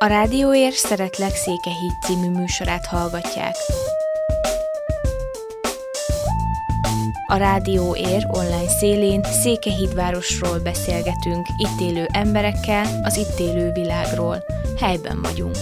A Rádióér Szeretlek Székehíd című műsorát hallgatják. A Rádió Ér online szélén Székehídvárosról beszélgetünk, itt élő emberekkel, az itt élő világról. Helyben vagyunk.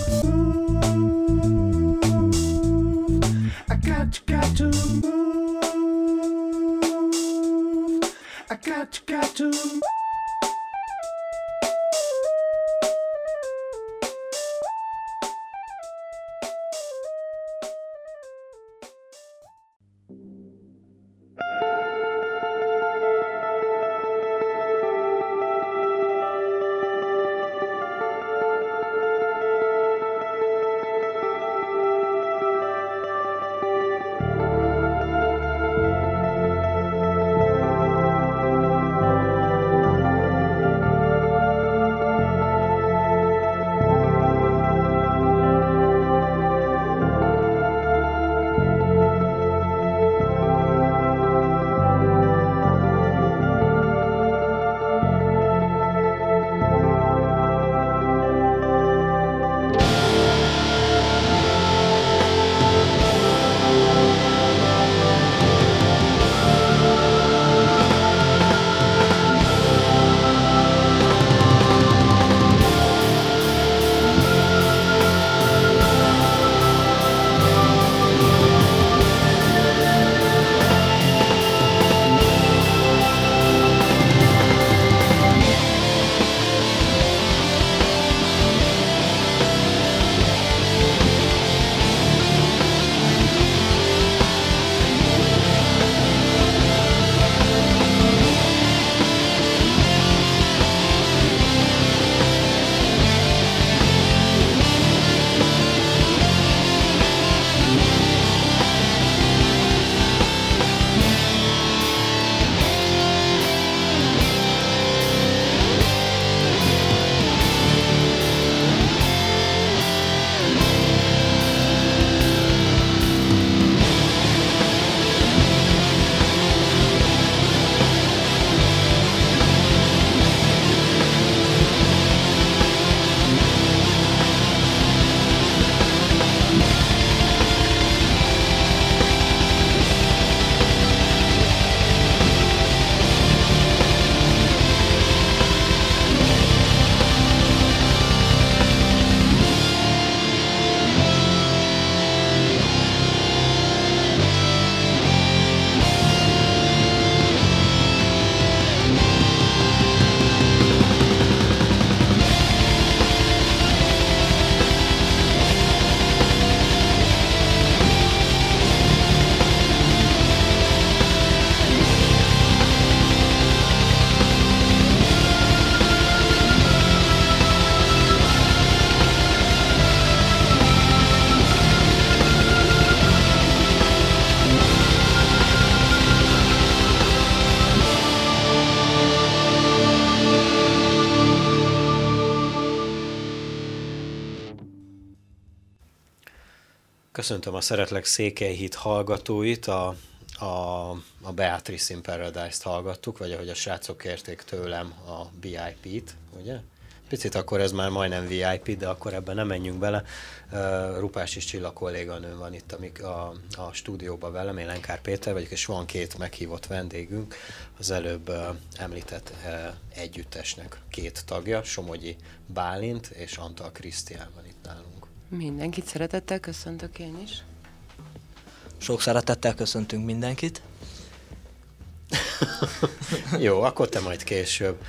Köszöntöm a Szeretlek Székelyhit hallgatóit, a, a, a Beatrice in Paradise-t hallgattuk, vagy ahogy a srácok kérték tőlem a VIP-t, ugye? Picit akkor ez már majdnem VIP, de akkor ebben nem menjünk bele. Uh, Rupás és Csilla kolléganőm van itt amik a, a stúdióban velem, én Lenkár Péter vagyok, és van két meghívott vendégünk, az előbb uh, említett uh, együttesnek két tagja, Somogyi Bálint és Antal Krisztián van itt nálunk. Mindenkit szeretettel köszöntök én is. Sok szeretettel köszöntünk mindenkit. Jó, akkor te majd később.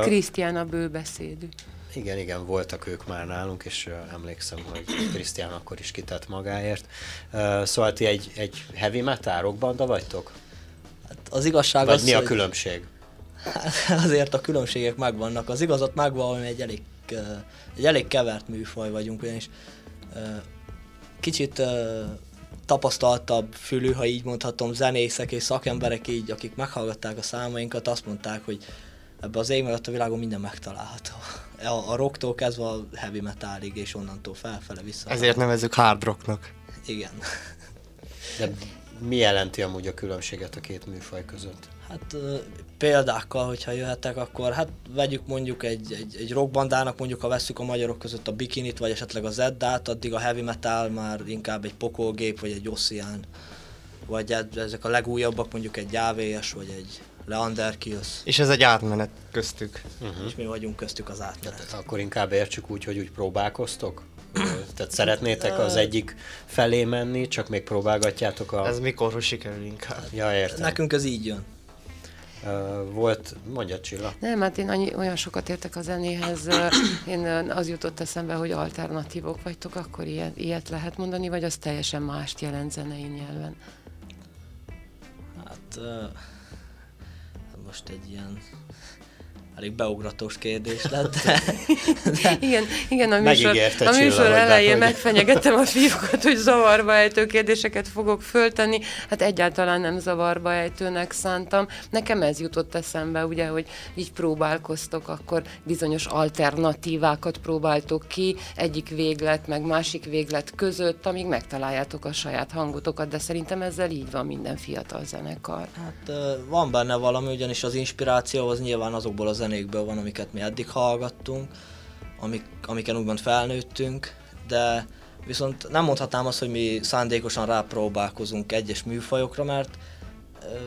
Krisztián a bőbeszédű. Igen, igen, voltak ők már nálunk, és uh, emlékszem, hogy Krisztián akkor is kitett magáért. Uh, szóval ti egy, egy heavy metal rockbanda vagytok? Hát az igazság Vagy az, mi a különbség? Hát azért a különbségek megvannak. Az igazat megvan, hogy egy elég egy elég kevert műfaj vagyunk, ugyanis kicsit tapasztaltabb fülű, ha így mondhatom, zenészek és szakemberek így, akik meghallgatták a számainkat, azt mondták, hogy ebbe az ég a világon minden megtalálható. A, a rocktól kezdve a heavy metalig, és onnantól felfele vissza. Ezért nevezzük hard rocknak. Igen. De mi jelenti amúgy a különbséget a két műfaj között? Hát példákkal, hogyha jöhetek, akkor hát vegyük mondjuk egy, egy, egy rockbandának, mondjuk ha veszük a magyarok között a Bikinit, vagy esetleg az Eddát, addig a heavy metal már inkább egy pokolgép, vagy egy Ossian, vagy ezek a legújabbak, mondjuk egy AVS, vagy egy Leander Kills. És ez egy átmenet köztük. Uh-huh. És mi vagyunk köztük az átmenet. Tehát akkor inkább értsük úgy, hogy úgy próbálkoztok? Tehát szeretnétek az egyik felé menni, csak még próbálgatjátok a... Ez mikor sikerül inkább? Ja, értem. Nekünk ez így jön. Volt, mondja Csilla. Nem, hát én annyi, olyan sokat értek a zenéhez, én az jutott eszembe, hogy alternatívok vagytok, akkor ilyet, ilyet lehet mondani, vagy az teljesen mást jelent zenei nyelven? Hát uh, most egy ilyen elég beugratós kérdés lett. De, de igen, igen, a műsor, a műsor elején megfenyegettem a fiúkat, hogy zavarba ejtő kérdéseket fogok föltenni. Hát egyáltalán nem zavarba ejtőnek szántam. Nekem ez jutott eszembe, ugye, hogy így próbálkoztok, akkor bizonyos alternatívákat próbáltok ki, egyik véglet, meg másik véglet között, amíg megtaláljátok a saját hangotokat, de szerintem ezzel így van minden fiatal zenekar. Hát van benne valami, ugyanis az inspiráció az nyilván azokból a zenékből van, amiket mi eddig hallgattunk, amik, amiken úgymond felnőttünk, de viszont nem mondhatnám azt, hogy mi szándékosan rápróbálkozunk egyes műfajokra, mert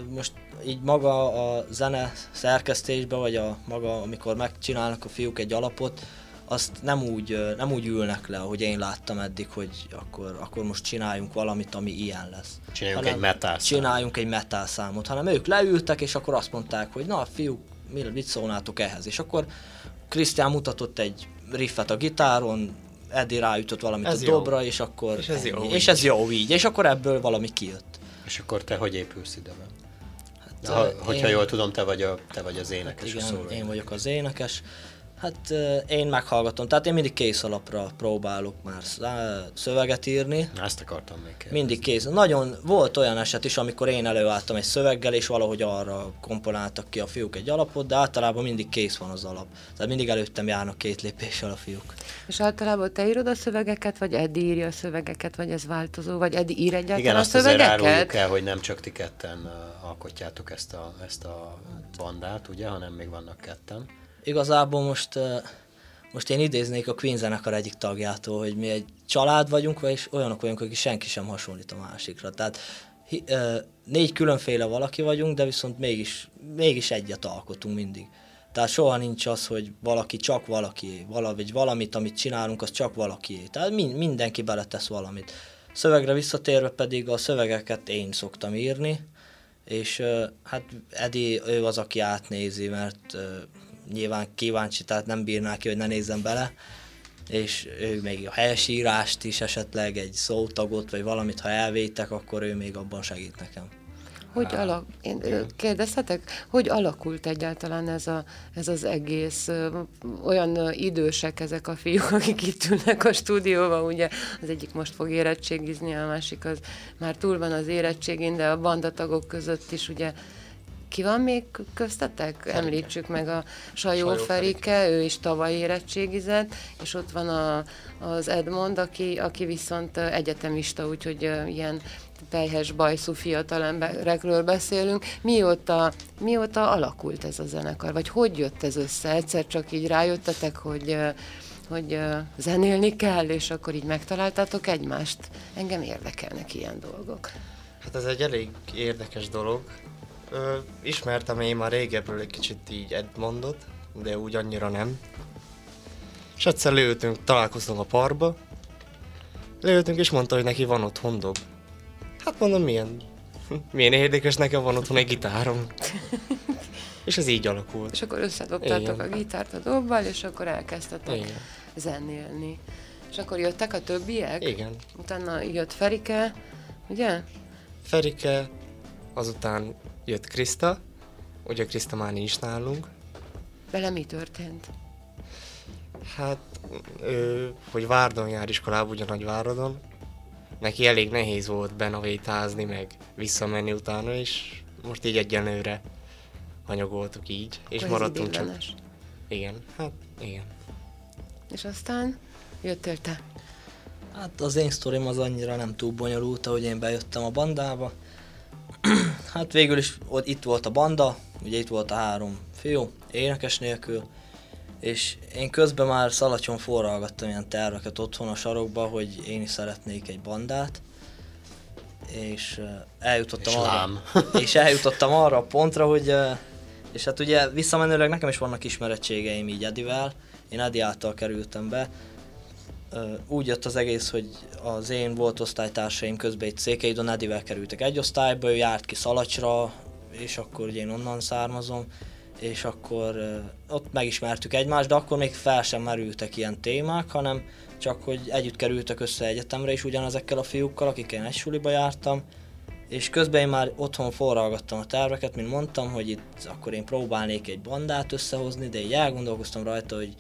most így maga a zene szerkesztésbe, vagy a maga, amikor megcsinálnak a fiúk egy alapot, azt nem úgy, nem úgy ülnek le, ahogy én láttam eddig, hogy akkor, akkor most csináljunk valamit, ami ilyen lesz. Csináljunk hanem egy metal. Csináljunk egy metal számot, hanem ők leültek, és akkor azt mondták, hogy na fiúk, mit szólnátok ehhez? És akkor Krisztián mutatott egy riffet a gitáron, Eddie ráütött valamit ez a dobra, jó. és akkor és ez, jó és ez jó így, és akkor ebből valami kijött. És akkor te hogy épülsz ide? Hát, ha, hogyha én... jól tudom, te vagy, a, te vagy az énekes. Hát igen, én vagyok az énekes. Hát én meghallgatom, tehát én mindig kész alapra próbálok már szöveget írni. Ezt akartam még kérdezni. Mindig kész. Nagyon volt olyan eset is, amikor én előálltam egy szöveggel, és valahogy arra komponáltak ki a fiúk egy alapot, de általában mindig kész van az alap. Tehát mindig előttem járnak két lépéssel a fiúk. És általában te írod a szövegeket, vagy Edi írja a szövegeket, vagy ez változó, vagy Edi ír egyáltalán Igen, a azt szövegeket? azért áruljuk el, hogy nem csak ti ketten alkotjátok ezt a, ezt a bandát, ugye, hanem még vannak ketten. Igazából most, most én idéznék a Queen zenekar egyik tagjától, hogy mi egy család vagyunk, és olyanok vagyunk, akik senki sem hasonlít a másikra. Tehát négy különféle valaki vagyunk, de viszont mégis, mégis egyet alkotunk mindig. Tehát soha nincs az, hogy valaki csak valaki, vagy valamit, amit csinálunk, az csak valaki. Tehát mindenki beletesz valamit. Szövegre visszatérve pedig a szövegeket én szoktam írni, és hát Edi, ő az, aki átnézi, mert nyilván kíváncsi, tehát nem bírná ki, hogy ne nézzem bele, és ő még a helyesírást is esetleg, egy szótagot, vagy valamit, ha elvétek, akkor ő még abban segít nekem. Hogy alak, én kérdezhetek, hogy alakult egyáltalán ez, a, ez az egész? Olyan idősek ezek a fiúk, akik itt ülnek a stúdióban, ugye az egyik most fog érettségizni, a másik az már túl van az érettségén, de a bandatagok között is ugye ki van még köztetek? Ferike. Említsük meg a Sajó, Sajó Ferike, Ferike, ő is tavaly érettségizett, és ott van a, az Edmond, aki, aki viszont egyetemista, úgyhogy ilyen pejhes bajszú fiatal emberekről beszélünk. Mióta, mióta alakult ez a zenekar? Vagy hogy jött ez össze? Egyszer csak így rájöttetek, hogy hogy zenélni kell, és akkor így megtaláltátok egymást. Engem érdekelnek ilyen dolgok. Hát ez egy elég érdekes dolog. Ö, ismertem én már régebről egy kicsit így Edmondot, de úgy annyira nem. És egyszer leültünk, találkoztunk a parba, leültünk és mondta, hogy neki van otthon dob. Hát mondom, milyen, milyen érdekes, nekem van otthon egy gitárom. és ez így alakult. És akkor összedobtátok a gitárt a dobbal, és akkor elkezdtetek Igen. zenélni. És akkor jöttek a többiek? Igen. Utána jött Ferike, ugye? Ferike, azután jött Krista, ugye Krista már nincs nálunk. Vele mi történt? Hát, ő, hogy Várdon jár iskolába, ugye Nagyváradon, neki elég nehéz volt benavétázni, meg visszamenni utána, és most így egyenlőre anyagoltuk így, Akkor és maradtunk csak. Igen, hát igen. És aztán jöttél te? Hát az én sztorim az annyira nem túl bonyolult, ahogy én bejöttem a bandába. hát végül is ott, itt volt a banda, ugye itt volt a három fiú, énekes nélkül, és én közben már szalacson forralgattam ilyen terveket otthon a sarokba, hogy én is szeretnék egy bandát, és uh, eljutottam És arra, lám. és eljutottam arra a pontra, hogy uh, és hát ugye visszamenőleg nekem is vannak ismerettségeim így Edivel, én Edi által kerültem be, úgy jött az egész, hogy az én volt osztálytársaim közben itt Székelyidon Edivel kerültek egy osztályba, ő járt ki Szalacsra, és akkor ugye én onnan származom, és akkor ott megismertük egymást, de akkor még fel sem merültek ilyen témák, hanem csak hogy együtt kerültek össze egyetemre is ugyanezekkel a fiúkkal, akikkel egy suliba jártam, és közben én már otthon forralgattam a terveket, mint mondtam, hogy itt akkor én próbálnék egy bandát összehozni, de így elgondolkoztam rajta, hogy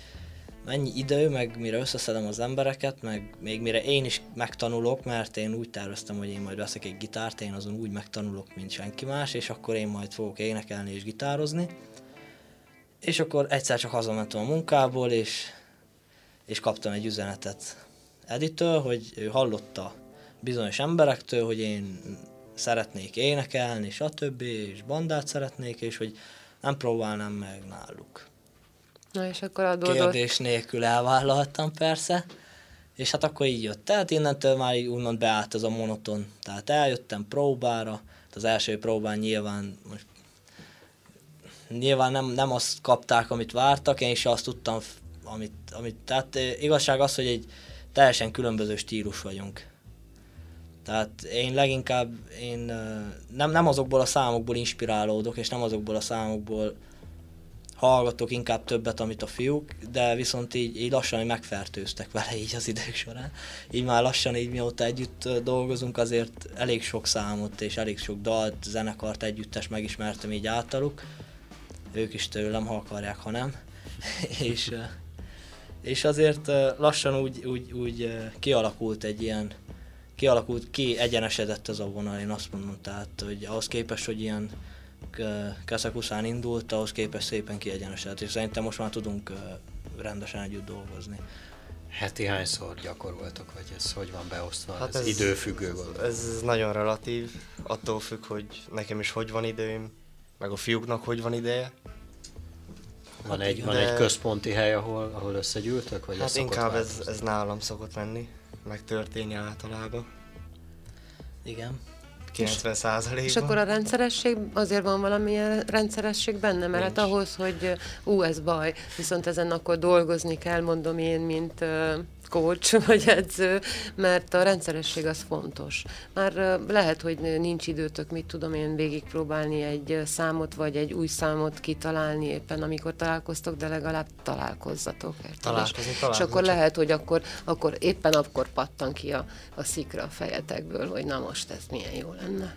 mennyi idő, meg mire összeszedem az embereket, meg még mire én is megtanulok, mert én úgy terveztem, hogy én majd veszek egy gitárt, én azon úgy megtanulok, mint senki más, és akkor én majd fogok énekelni és gitározni. És akkor egyszer csak hazamentem a munkából, és, és kaptam egy üzenetet Editől, hogy ő hallotta bizonyos emberektől, hogy én szeretnék énekelni, stb. és bandát szeretnék, és hogy nem próbálnám meg náluk. Na és akkor adódott. Kérdés nélkül elvállaltam persze, és hát akkor így jött. Tehát innentől már így úgymond beállt az a monoton. Tehát eljöttem próbára, hát az első próbán nyilván most nyilván nem, nem azt kapták, amit vártak, én is azt tudtam, amit, amit tehát eh, igazság az, hogy egy teljesen különböző stílus vagyunk. Tehát én leginkább én eh, nem, nem azokból a számokból inspirálódok, és nem azokból a számokból hallgatok inkább többet, amit a fiúk, de viszont így, így lassan így megfertőztek vele így az idők során. Így már lassan így mióta együtt dolgozunk, azért elég sok számot és elég sok dalt, zenekart együttes megismertem így általuk. Ők is tőlem, ha akarják, ha nem. és, és azért lassan úgy, úgy, úgy kialakult egy ilyen, kialakult, ki egyenesedett ez a vonal, én azt mondom, tehát, hogy ahhoz képest, hogy ilyen Kaszekuszán indult, ahhoz képest szépen kiegyenesedett, és szerintem most már tudunk rendesen együtt dolgozni. Heti hányszor gyakoroltok, vagy ez hogy van beosztva? Hát ez, ez- időfüggő gondolom. Ez nagyon relatív, attól függ, hogy nekem is hogy van időm, meg a fiúknak hogy van ideje. Van, hát egy, van egy központi hely, ahol, ahol összegyűltök? Vagy ez Hát inkább ez, változni? ez nálam szokott lenni, meg történni általában. Igen. 90 százalékban. És akkor a rendszeresség, azért van valamilyen rendszeresség benne, mert hát Nincs. ahhoz, hogy ú, ez baj, viszont ezen akkor dolgozni kell, mondom én, mint coach vagy edző, mert a rendszeresség az fontos. Már lehet, hogy nincs időtök, mit tudom én, végigpróbálni egy számot, vagy egy új számot kitalálni éppen, amikor találkoztok, de legalább találkozzatok. Érted? Találkozni, És akkor lehet, hogy akkor, akkor éppen akkor pattan ki a, a szikra a fejetekből, hogy na most ez milyen jó lenne.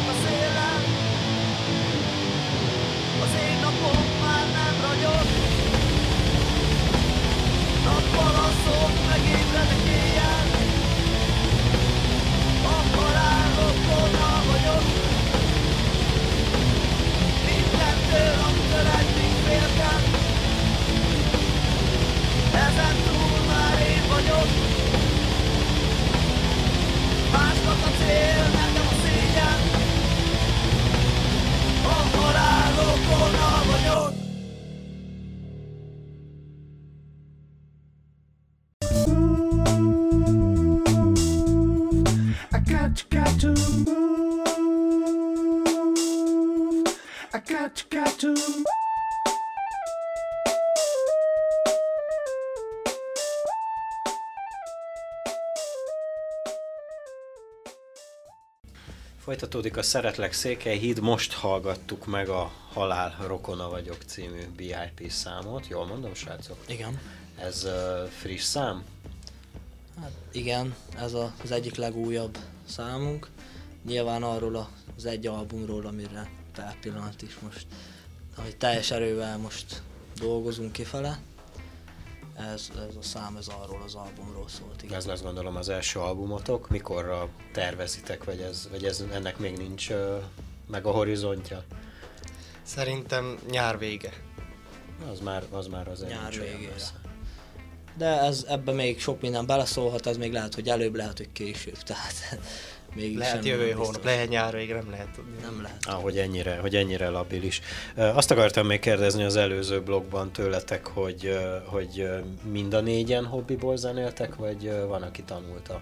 Fújok a szélen Az én napom már nem ragyog. Nappal éjjel. A halál rokona vagyok. Mindentől, amitől eddig féltem Ezen túl már én vagyok. A cél, Folytatódik a Szeretlek Székely híd, most hallgattuk meg a Halál Rokona vagyok című BIP számot. Jól mondom, srácok? Igen. Ez uh, friss szám? Hát igen, ez a, az egyik legújabb számunk. Nyilván arról az egy albumról, amire per pillanat is most, hogy teljes erővel most dolgozunk kifele. Ez, ez a szám, ez arról az albumról szólt, igen. Ez lesz gondolom az első albumotok. Mikorra tervezitek, vagy ez, vagy ez ennek még nincs meg a horizontja? Szerintem nyár vége. Az már az, már az Nyár végére. De ez, ebbe még sok minden beleszólhat, ez még lehet, hogy előbb, lehet, hogy később, tehát még Lehet jövő nem hónap, lehet nyár végre, nem lehet tudni. Nem lehet. Ah, hogy ennyire, hogy ennyire labilis. Azt akartam még kérdezni az előző blogban tőletek, hogy, hogy mind a négyen hobbiból zenéltek, vagy van, aki tanulta?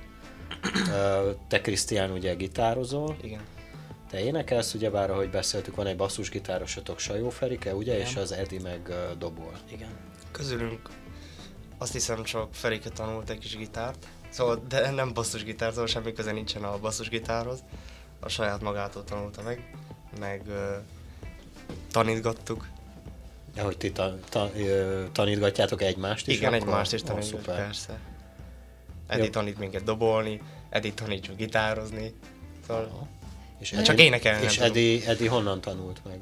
Te, Krisztián, ugye gitározol, Igen. te énekelsz, ugyebár, ahogy beszéltük, van egy basszusgitárosatok Sajó Ferike, ugye, Igen. és az Edi meg dobol. Igen. Közülünk azt hiszem csak Ferike tanult egy kis gitárt, szóval, de nem basszusgitár, szóval semmi köze nincsen a basszusgitárhoz. A saját magától tanulta meg, meg ö, tanítgattuk. Ja, hogy ti ta, ta, ö, tanítgatjátok egymást is? Igen, akkor? egymást is tanítjuk, szuper. persze. Edi Jó. tanít minket dobolni, Edi tanítjuk gitározni, szóval Aha. És Csak énekelni És. Edi, Edi honnan tanult meg?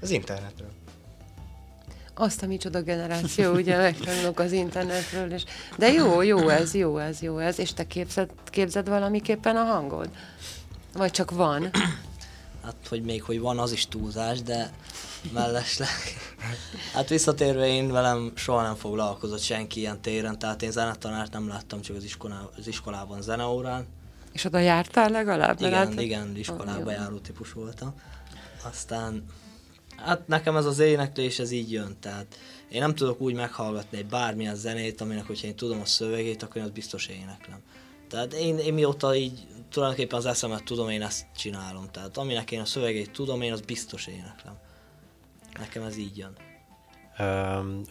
az internetről. Azt a micsoda generáció, ugye megtanulok az internetről, és... de jó, jó ez, jó ez, jó ez, és te képzed, képzed valamiképpen a hangod? Vagy csak van? Hát, hogy még hogy van, az is túlzás, de mellesleg. Hát visszatérve én velem soha nem foglalkozott senki ilyen téren, tehát én zenetanárt nem láttam, csak az, iskolá, az iskolában zeneórán. És oda jártál legalább? Igen, Látod? igen, iskolába jó. járó típus voltam. Aztán, hát nekem ez az éneklés, ez így jön, tehát én nem tudok úgy meghallgatni egy bármilyen zenét, aminek, hogyha én tudom a szövegét, akkor én azt biztos éneklem. Tehát én, én mióta így tulajdonképpen az eszemet tudom, én ezt csinálom. Tehát aminek én a szövegét tudom, én azt biztos éneklem. Nekem ez így jön. Öm,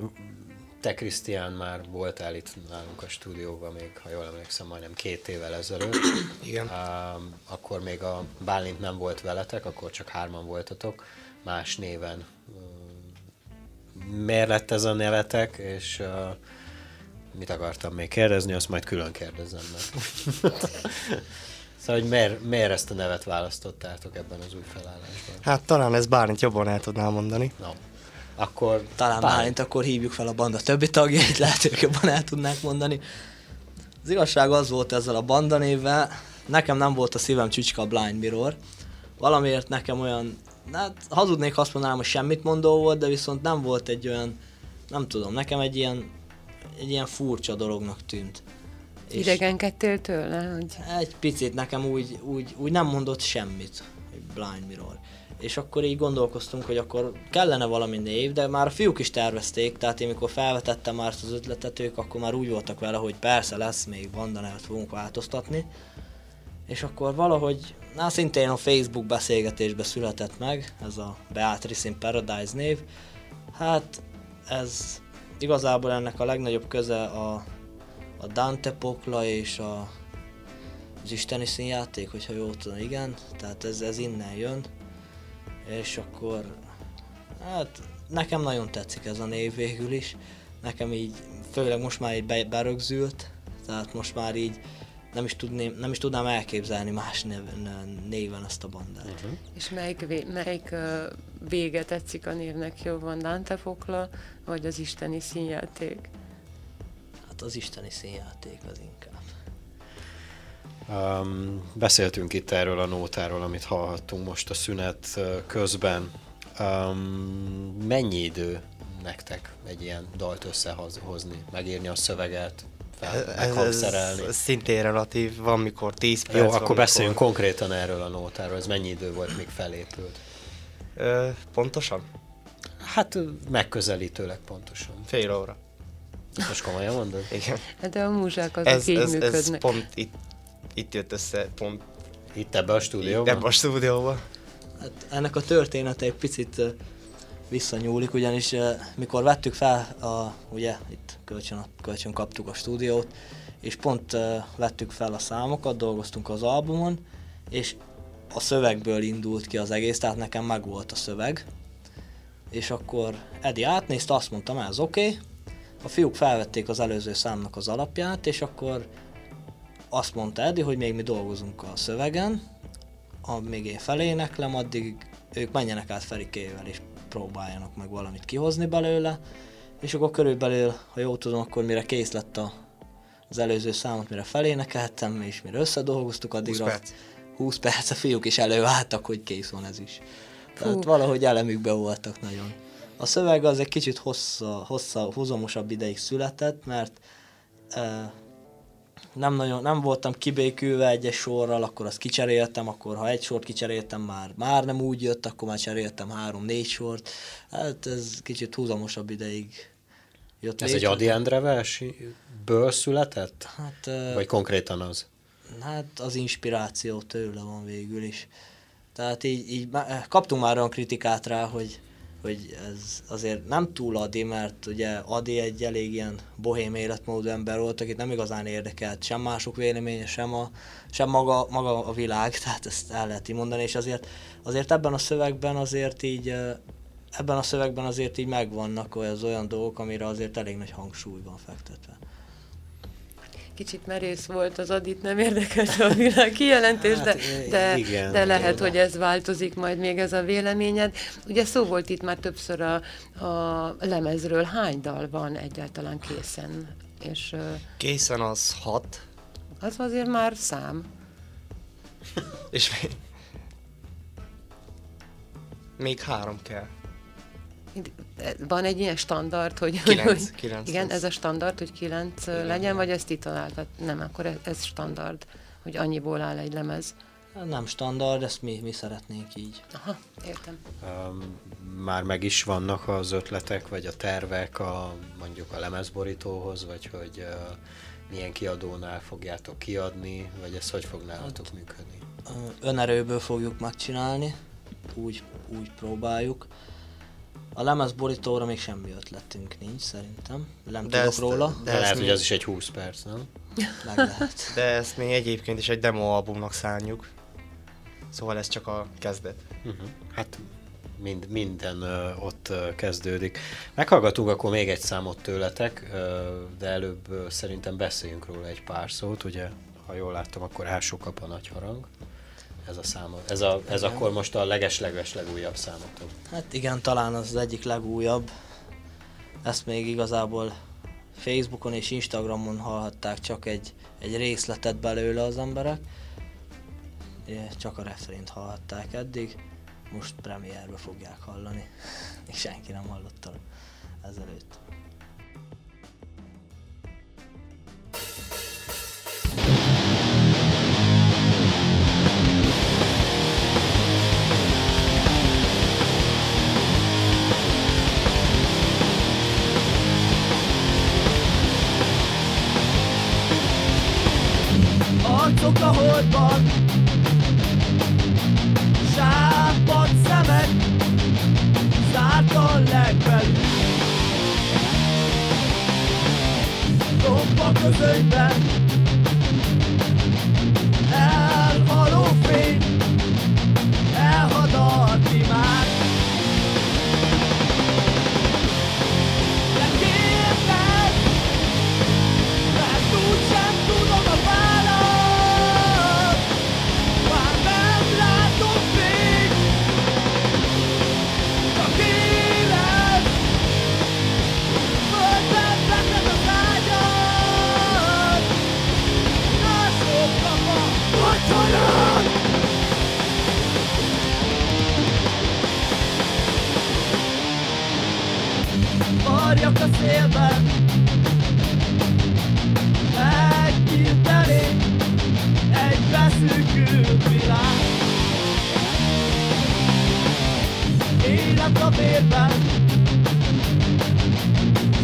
Te, Krisztián, már voltál itt nálunk a stúdióban még, ha jól emlékszem, majdnem két évvel ezelőtt. Igen. Um, akkor még a Bálint nem volt veletek, akkor csak hárman voltatok, más néven. Miért lett ez a nevetek, és uh, mit akartam még kérdezni, azt majd külön kérdezem meg. Szóval, hogy miért, miért ezt a nevet választottátok ebben az új felállásban? Hát talán ez Bálint jobban el tudná mondani. No. Akkor Talán Pál- Bálint akkor hívjuk fel a banda többi tagjait, lehet ők jobban el tudnák mondani. Az igazság az volt ezzel a banda névvel, nekem nem volt a szívem csücska a Blind Mirror. Valamiért nekem olyan, hát hazudnék, ha azt mondanám, hogy semmit mondó volt, de viszont nem volt egy olyan, nem tudom, nekem egy ilyen, egy ilyen furcsa dolognak tűnt. Idegenkedtél tőle, hogy egy picit nekem úgy, úgy, úgy nem mondott semmit, Blind Mirror. És akkor így gondolkoztunk, hogy akkor kellene valami név, de már a fiúk is tervezték, tehát én mikor felvetettem már ezt az ötletet, ők akkor már úgy voltak vele, hogy persze lesz, még Vanda nevet fogunk változtatni. És akkor valahogy, na szintén a Facebook beszélgetésbe született meg, ez a Beatrice in Paradise név. Hát ez igazából ennek a legnagyobb köze a, a Dante pokla és a, az isteni színjáték, hogyha jól tudom, igen, tehát ez, ez innen jön, és akkor, hát nekem nagyon tetszik ez a név végül is, nekem így, főleg most már így be, berögzült, tehát most már így nem is, tudném, nem is tudnám elképzelni más név, néven ezt a bandát. Uh-huh. És melyik, vé- melyik ö, vége tetszik a névnek jobban, Dante Fokla, vagy az isteni színjáték? Hát az isteni színjáték az inkább. Um, beszéltünk itt erről a nótáról, amit hallhattunk most a szünet közben. Um, mennyi idő nektek egy ilyen dalt összehozni, megírni a szöveget, fel, meghangszerelni? ez szintén relatív, van mikor 10 perc. Jó, akkor mikor- beszéljünk konkrétan erről a nótáról. Ez mennyi idő volt, míg felépült? Ö, pontosan? Hát megközelítőleg pontosan. Fél óra. Most komolyan mondod? Igen. Hát De a múzsák azok Ez, így ez, ez működnek. pont itt, itt jött össze, pont Itt ebbe a stúdióban? ebben a stúdióban. Hát ennek a története egy picit visszanyúlik, ugyanis mikor vettük fel, a, ugye itt kölcsön, kölcsön kaptuk a stúdiót, és pont vettük fel a számokat, dolgoztunk az albumon, és a szövegből indult ki az egész, tehát nekem meg volt a szöveg, és akkor Edi átnézte, azt mondtam, ez oké, okay. a fiúk felvették az előző számnak az alapját, és akkor azt mondta Edi, hogy még mi dolgozunk a szövegen, amíg én feléneklem, addig ők menjenek át Ferikével és próbáljanak meg valamit kihozni belőle, és akkor körülbelül, ha jól tudom, akkor mire kész lett a, az előző számot, mire felénekeltem, és mire összedolgoztuk, addigra 20 perc. 20 perc a fiúk is előálltak, hogy kész van ez is. Tehát Fú. valahogy elemükbe voltak nagyon. A szöveg az egy kicsit hossza, hossza, húzamosabb ideig született, mert e, nem, nagyon, nem voltam kibékülve egyes sorral, akkor azt kicseréltem, akkor ha egy sort kicseréltem, már, már nem úgy jött, akkor már cseréltem három-négy sort. Hát ez kicsit húzamosabb ideig jött Ez egy. Adi Endre versből született? Hát, Vagy konkrétan az? Hát az inspiráció tőle van végül is. Tehát így, így kaptunk már olyan kritikát rá, hogy, hogy ez azért nem túl Adi, mert ugye Adi egy elég ilyen bohém életmódú ember volt, akit nem igazán érdekelt sem mások véleménye, sem, a, sem maga, maga a világ, tehát ezt el lehet mondani, és azért, azért ebben a szövegben azért így ebben a szövegben azért így megvannak az olyan dolgok, amire azért elég nagy hangsúly van fektetve. Kicsit merész volt az Adit, nem érdekelte a világ kijelentés, de, Hát, de, igen, de lehet, igen. hogy ez változik majd még ez a véleményed. Ugye szó volt itt már többször a, a lemezről. Hány dal van egyáltalán készen? És Készen az hat, az azért már szám. és még, még három kell. Van egy ilyen standard, hogy... Kilenc, hogy kilenc Igen, lesz. ez a standard, hogy kilenc igen, legyen, vagy ezt ti találtad? Nem, akkor ez, ez standard, hogy annyiból áll egy lemez. Hát Nem standard, ezt mi, mi szeretnénk így. Aha, értem. Um, már meg is vannak az ötletek, vagy a tervek a, mondjuk a lemezborítóhoz, vagy hogy uh, milyen kiadónál fogjátok kiadni, vagy ez hogy fog nálatok működni? Ö, Önerőből fogjuk megcsinálni, úgy, úgy próbáljuk. A lemez borítóra még semmi ötletünk nincs szerintem, nem De tudok ezt- róla, De, De lehet, ezt hogy mi- az is egy 20 perc, nem? meg lehet. De ezt mi egyébként is egy demo albumnak szánjuk. Szóval ez csak a kezdet. Uh-huh. Hát mind, minden uh, ott uh, kezdődik. Meghallgatunk akkor még egy számot tőletek, uh, de előbb uh, szerintem beszéljünk róla egy pár szót, ugye ha jól láttam, akkor Ásó kap a nagy harang. Ez a szám, ez, a, ez akkor most a leges-leges legújabb számotok. Hát igen, talán az az egyik legújabb. Ezt még igazából Facebookon és Instagramon hallhatták csak egy, egy részletet belőle az emberek. Csak a refrént hallhatták eddig, most premierbe fogják hallani, és senki nem hallotta ezelőtt. Marjak a szélben megnyílteni egy beszűkült világ. Élet a vérben,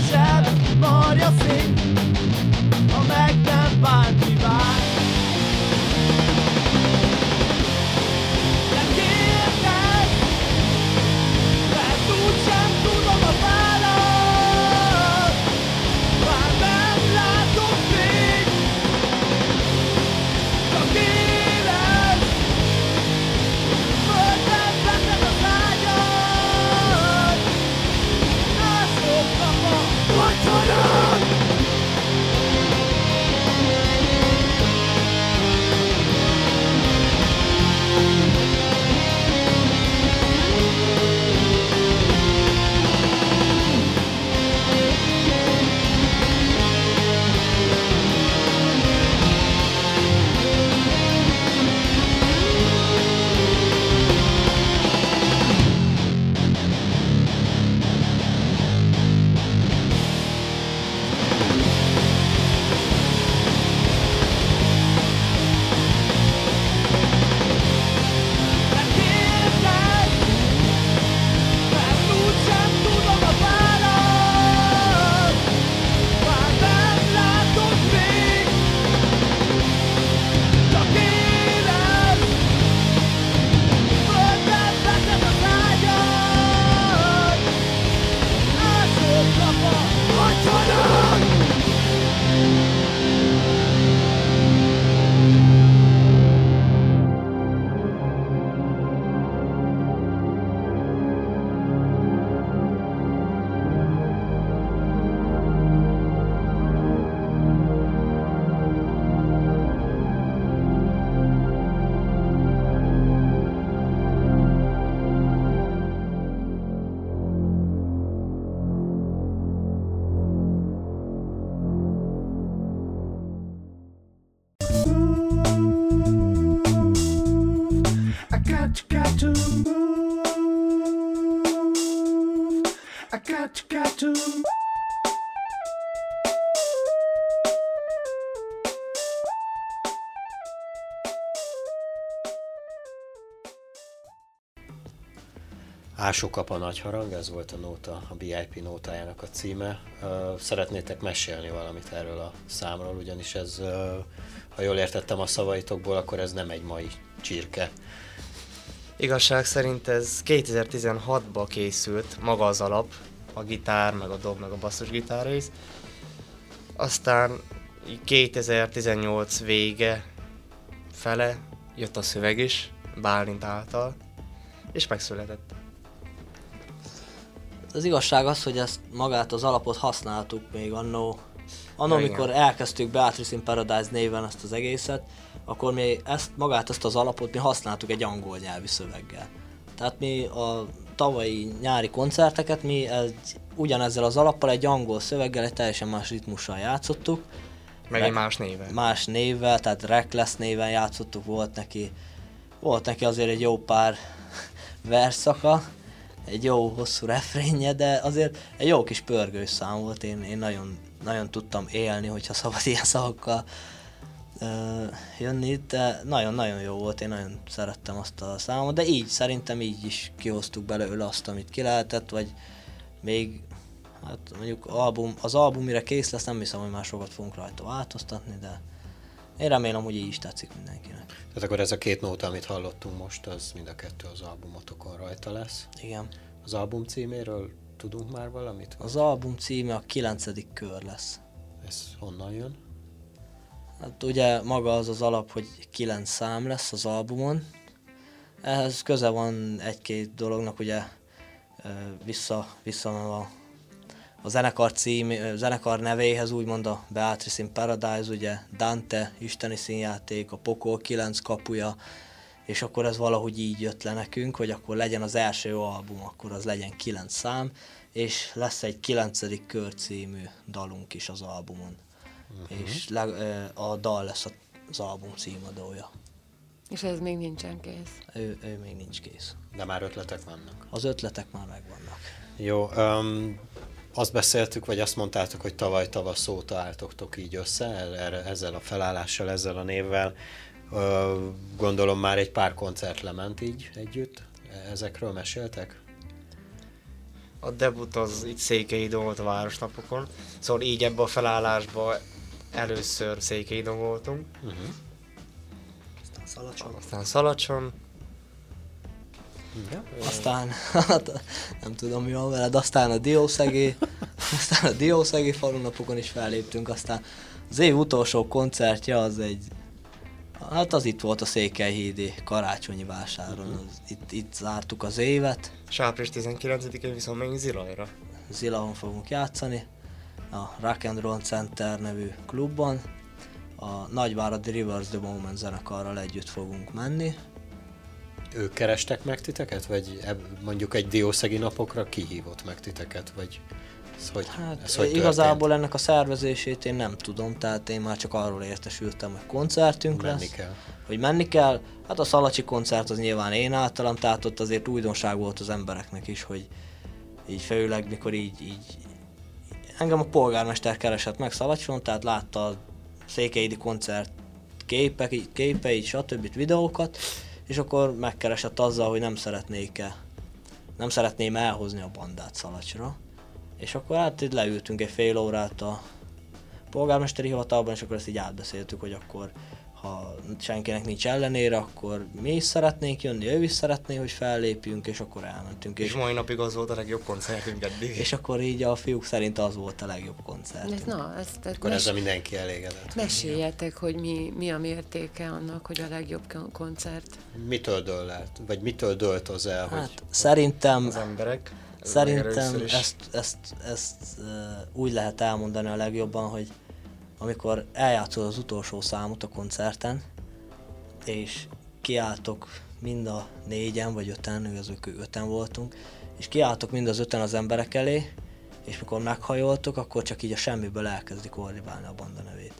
seb marja szép, a meg nem vár. De I got you, got to Ásó kap a nagy harang, ez volt a nóta, a BIP nótájának a címe. Szeretnétek mesélni valamit erről a számról, ugyanis ez, ha jól értettem a szavaitokból, akkor ez nem egy mai csirke. Igazság szerint ez 2016-ban készült, maga az alap, a gitár, meg a dob, meg a basszusgitár rész. Aztán így 2018 vége fele jött a szöveg is, Bálint által, és megszületett. Az igazság az, hogy ezt magát az alapot használtuk még annó Igen. amikor elkezdtük Beatrice in Paradise néven ezt az egészet, akkor mi ezt, magát ezt az alapot mi használtuk egy angol nyelvi szöveggel. Tehát mi a tavalyi nyári koncerteket mi egy, ugyanezzel az alappal egy angol szöveggel, egy teljesen más ritmussal játszottuk, Meg egy más néven. más névvel, tehát Reckless néven játszottuk, volt neki, volt neki azért egy jó pár verszaka, egy jó hosszú refrénje, de azért egy jó kis pörgős szám volt, én, én nagyon, nagyon tudtam élni, hogyha szabad ilyen szavakkal ö, jönni de nagyon-nagyon jó volt, én nagyon szerettem azt a számot, de így, szerintem így is kihoztuk belőle azt, amit ki lehetett, vagy még Hát mondjuk album, az album, mire kész lesz, nem hiszem, hogy már sokat fogunk rajta változtatni, de én remélem, hogy így is tetszik mindenkinek. Tehát akkor ez a két nóta, amit hallottunk most, az mind a kettő az albumotokon rajta lesz. Igen. Az album címéről tudunk már valamit? Az album címe a 9. kör lesz. Ez honnan jön? Hát ugye maga az az alap, hogy 9 szám lesz az albumon. Ehhez köze van egy-két dolognak, ugye vissza, vissza a, a zenekar cím, ö, zenekar nevéhez, úgymond a Beatrice in Paradise, ugye Dante, isteni színjáték, a Pokol 9 kapuja, és akkor ez valahogy így jött le nekünk, hogy akkor legyen az első album, akkor az legyen 9 szám, és lesz egy 9. kör című dalunk is az albumon. Uh-huh. És le, a dal lesz az album címadója. És ez még nincsen kész. Ő, ő még nincs kész. De már ötletek vannak. Az ötletek már megvannak. Jó, um, azt beszéltük, vagy azt mondtátok, hogy tavaly tavasz óta álltok így össze, erre, ezzel a felállással, ezzel a névvel. Ö, gondolom már egy pár koncert lement így együtt. Ezekről meséltek? A debut az itt Székelyidon volt a városnapokon, szóval így ebbe a felállásba először Székelyidon voltunk, Uh-huh. Szalacson. aztán Szalacson, Ja. Aztán, hát nem tudom mi van veled, aztán a Diószegi, aztán a Diószegi falunapokon is felléptünk, aztán az év utolsó koncertje az egy, hát az itt volt a Székelyhídi karácsonyi vásáron, az, itt, itt zártuk az évet, és április 19-én viszont még Zilajra. Zilahon fogunk játszani, a Rock and Roll Center nevű klubban, a Nagyváradi Rivers The Moment zenekarral együtt fogunk menni, Ők kerestek meg titeket, vagy mondjuk egy diószegi napokra kihívott meg titeket, vagy ez hogy, Hát ez hogy igazából ennek a szervezését én nem tudom, tehát én már csak arról értesültem, hogy koncertünk történt? lesz, menni kell? hogy menni kell. Hát a Szalacsi koncert az nyilván én általam, tehát ott azért újdonság volt az embereknek is, hogy így főleg mikor így, így engem a polgármester keresett meg Szalacson, tehát látta a Székelyidi koncert képek, képeit, stb. videókat, és akkor megkeresett azzal, hogy nem szeretnék-e, nem szeretném elhozni a bandát Szalacsra. És akkor hát itt leültünk egy fél órát a polgármesteri hivatalban, és akkor ezt így átbeszéltük, hogy akkor ha senkinek nincs ellenére, akkor mi is szeretnénk jönni, ő is szeretné, hogy fellépjünk, és akkor elmentünk. És És, mai napig az volt a legjobb koncertünk eddig. és akkor így a fiúk szerint az volt a legjobb koncert. Ez, na, ezt, ezt Akkor mes- ezzel mindenki elégedett. meséljetek, hogy mi, mi a mértéke annak, hogy a legjobb kon- koncert. Mitől dől el? Vagy mitől dölt az el, hogy Hát szerintem Az emberek. Szerintem is. ezt, ezt, ezt uh, úgy lehet elmondani a legjobban, hogy amikor eljátszol az utolsó számot a koncerten, és kiálltok mind a négyen vagy öten, igazok öten voltunk, és kiálltok mind az öten az emberek elé, és mikor meghajoltok, akkor csak így a semmiből elkezdik ordibálni a banda nevét.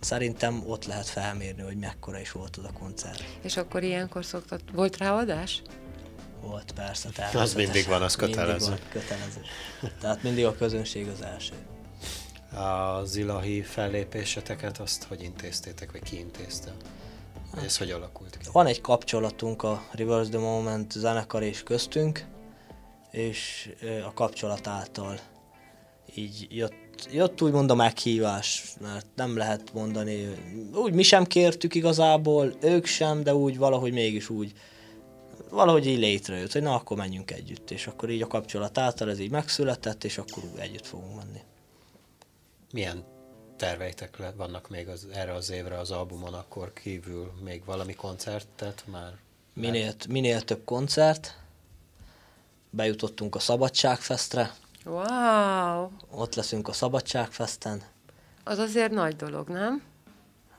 Szerintem ott lehet felmérni, hogy mekkora is volt az a koncert. És akkor ilyenkor szoktat... Volt rá adás? Volt persze, Az mindig van, az Mindig kötelező. van, kötelező. Tehát mindig a közönség az első. A zilahi fellépéseteket azt hogy intéztétek, vagy ki intézte? Vagy ez hogy alakult ki? Van egy kapcsolatunk a Reverse the Moment zenekar és köztünk, és a kapcsolat által így jött, jött úgymond a meghívás, mert nem lehet mondani, úgy mi sem kértük igazából, ők sem, de úgy valahogy mégis úgy, valahogy így létrejött, hogy na akkor menjünk együtt, és akkor így a kapcsolat által ez így megszületett, és akkor úgy együtt fogunk menni. Milyen terveitek le, vannak még az, erre az évre az albumon, akkor kívül még valami koncertet már? Minél, minél több koncert, bejutottunk a Szabadságfestre, Wow! ott leszünk a Szabadságfesten, az azért nagy dolog, nem?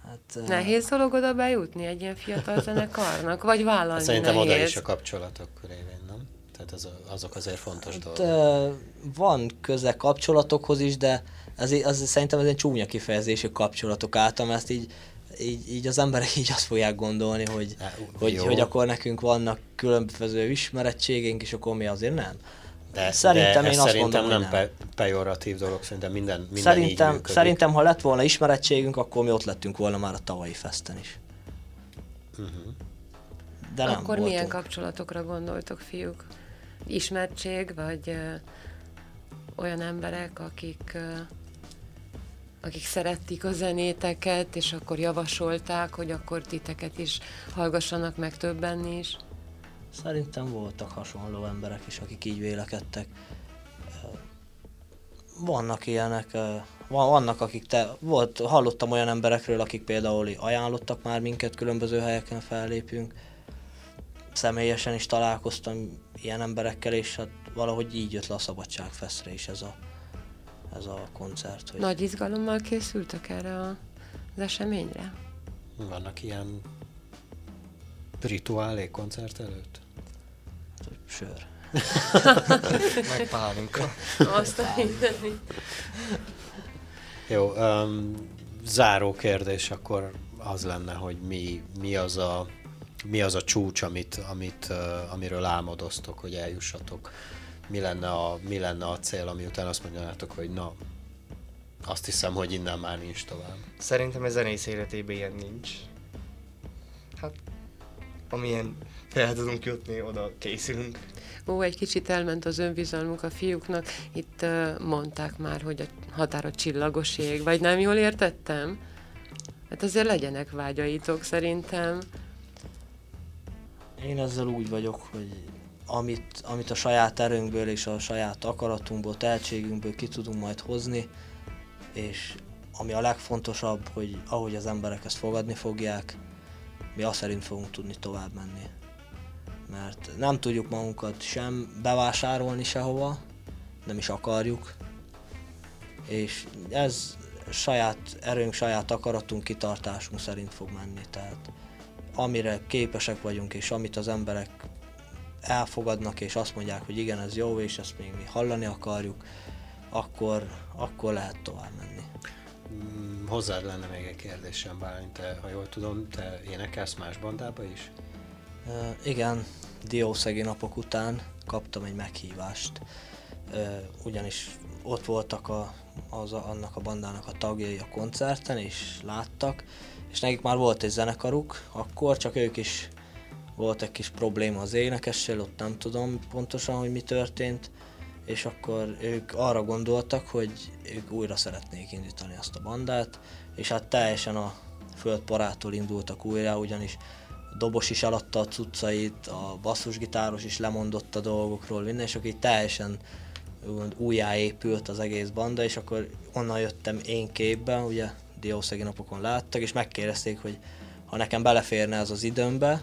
Hát, Nehéz dolog oda bejutni egy ilyen fiatal zenekarnak? Vagy vállalni Szerintem nehéz? oda is a kapcsolatok révén, nem? Tehát az, azok azért fontos Hát, dolgok. van köze kapcsolatokhoz is, de í- az, szerintem ez egy csúnya kifejezésű kapcsolatok által, mert ezt így, így, így az emberek így azt fogják gondolni, hogy, Á, hogy, jó. hogy akkor nekünk vannak különböző ismerettségeink, és akkor mi azért nem. De, Szerintem de én azt szerintem mondom, nem, nem. pe- pejoratív dolog, szerintem minden, minden így Szerintem, működik. szerintem, ha lett volna ismerettségünk, akkor mi ott lettünk volna már a tavalyi festen is. Mhm. De nem Akkor voltunk. milyen kapcsolatokra gondoltok, fiúk? Ismertség, vagy ö, olyan emberek, akik, ö, akik szerették a zenéteket, és akkor javasolták, hogy akkor titeket is hallgassanak meg többen is? Szerintem voltak hasonló emberek is, akik így vélekedtek. Vannak ilyenek, vannak akik te, volt, hallottam olyan emberekről, akik például ajánlottak már minket, különböző helyeken fellépünk. Személyesen is találkoztam ilyen emberekkel, és hát valahogy így jött le a Szabadságfeszre is ez a, ez a koncert. Hogy Nagy izgalommal készültek erre a, az eseményre? Vannak ilyen rituálé koncert előtt? hogy sör. Meg pálinka. Azt a. Jó, um, záró kérdés akkor az lenne, hogy mi, mi, az, a, mi az a csúcs, amit, amit, uh, amiről álmodoztok, hogy eljussatok. Mi lenne, a, mi lenne a cél, ami után azt mondjátok, hogy na, azt hiszem, hogy innen már nincs tovább. Szerintem a zenész életében ilyen nincs. Hát, amilyen fel tudunk jutni, oda készülünk. Ó, egy kicsit elment az önbizalmuk a fiúknak. Itt uh, mondták már, hogy a határ a csillagos ég, vagy nem jól értettem? Hát azért legyenek vágyaitok szerintem. Én ezzel úgy vagyok, hogy amit, amit a saját erőnkből és a saját akaratunkból, tehetségünkből ki tudunk majd hozni, és ami a legfontosabb, hogy ahogy az emberek ezt fogadni fogják, mi azt szerint fogunk tudni tovább menni. Mert nem tudjuk magunkat sem bevásárolni sehova, nem is akarjuk, és ez saját erőnk, saját akaratunk, kitartásunk szerint fog menni. Tehát amire képesek vagyunk, és amit az emberek elfogadnak, és azt mondják, hogy igen, ez jó, és ezt még mi hallani akarjuk, akkor, akkor lehet tovább menni. Mm, Hozzád lenne még egy kérdésem, Bálint, te, ha jól tudom, te énekelsz más bandába is? Uh, igen, diószegi napok után kaptam egy meghívást, uh, ugyanis ott voltak a, az, a, annak a bandának a tagjai a koncerten, és láttak, és nekik már volt egy zenekaruk, akkor csak ők is volt egy kis probléma az énekessel, ott nem tudom pontosan, hogy mi történt, és akkor ők arra gondoltak, hogy ők újra szeretnék indítani azt a bandát, és hát teljesen a földparától indultak újra, ugyanis a dobos is eladta a cuccait, a basszusgitáros is lemondott a dolgokról, minden, és akkor így teljesen újjáépült az egész banda, és akkor onnan jöttem én képbe, ugye Diószegi napokon láttak, és megkérdezték, hogy ha nekem beleférne ez az időmbe,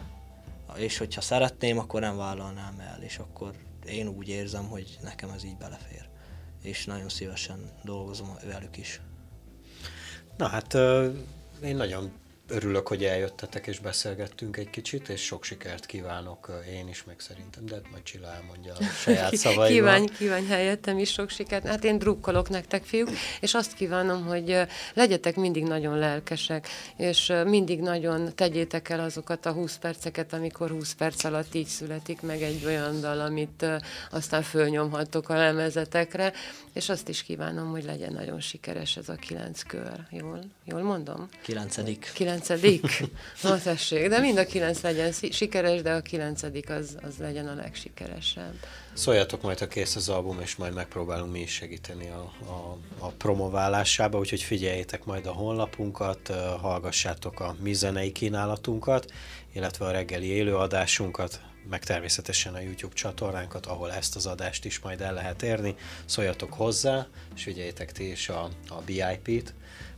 és hogyha szeretném, akkor nem vállalnám el, és akkor én úgy érzem, hogy nekem ez így belefér. És nagyon szívesen dolgozom velük is. Na hát én nagyon örülök, hogy eljöttetek és beszélgettünk egy kicsit, és sok sikert kívánok ö, én is, meg szerintem, de majd Csilla elmondja a saját szavaival. Kívánj, kívánj helyettem is sok sikert. Hát én drukkolok nektek, fiúk, és azt kívánom, hogy ö, legyetek mindig nagyon lelkesek, és ö, mindig nagyon tegyétek el azokat a 20 perceket, amikor 20 perc alatt így születik meg egy olyan dal, amit aztán fölnyomhattok a lemezetekre, és azt is kívánom, hogy legyen nagyon sikeres ez a kilenc kör. Jól, jól mondom? Kilencedik. Kilencedik? Na tessék, de mind a kilenc legyen sikeres, de a kilencedik az, az legyen a legsikeresebb. Szóljatok majd, ha kész az album, és majd megpróbálunk mi is segíteni a, a, a promoválásába, úgyhogy figyeljétek majd a honlapunkat, hallgassátok a mi zenei kínálatunkat, illetve a reggeli élőadásunkat, meg természetesen a YouTube csatornánkat, ahol ezt az adást is majd el lehet érni. Szóljatok hozzá, és figyeljétek ti is a, a BIP-t,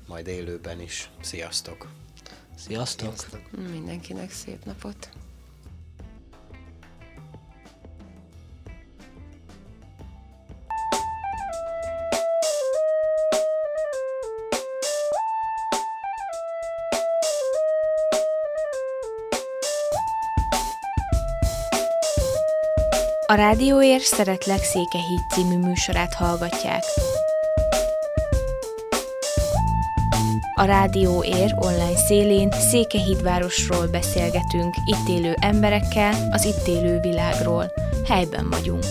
majd élőben is. Sziasztok! Sziasztok! Mindenkinek szép napot! A Rádióér Szeretlek Székehíd című műsorát hallgatják. A Rádióér online szélén Székehídvárosról beszélgetünk itt élő emberekkel, az itt élő világról. Helyben vagyunk.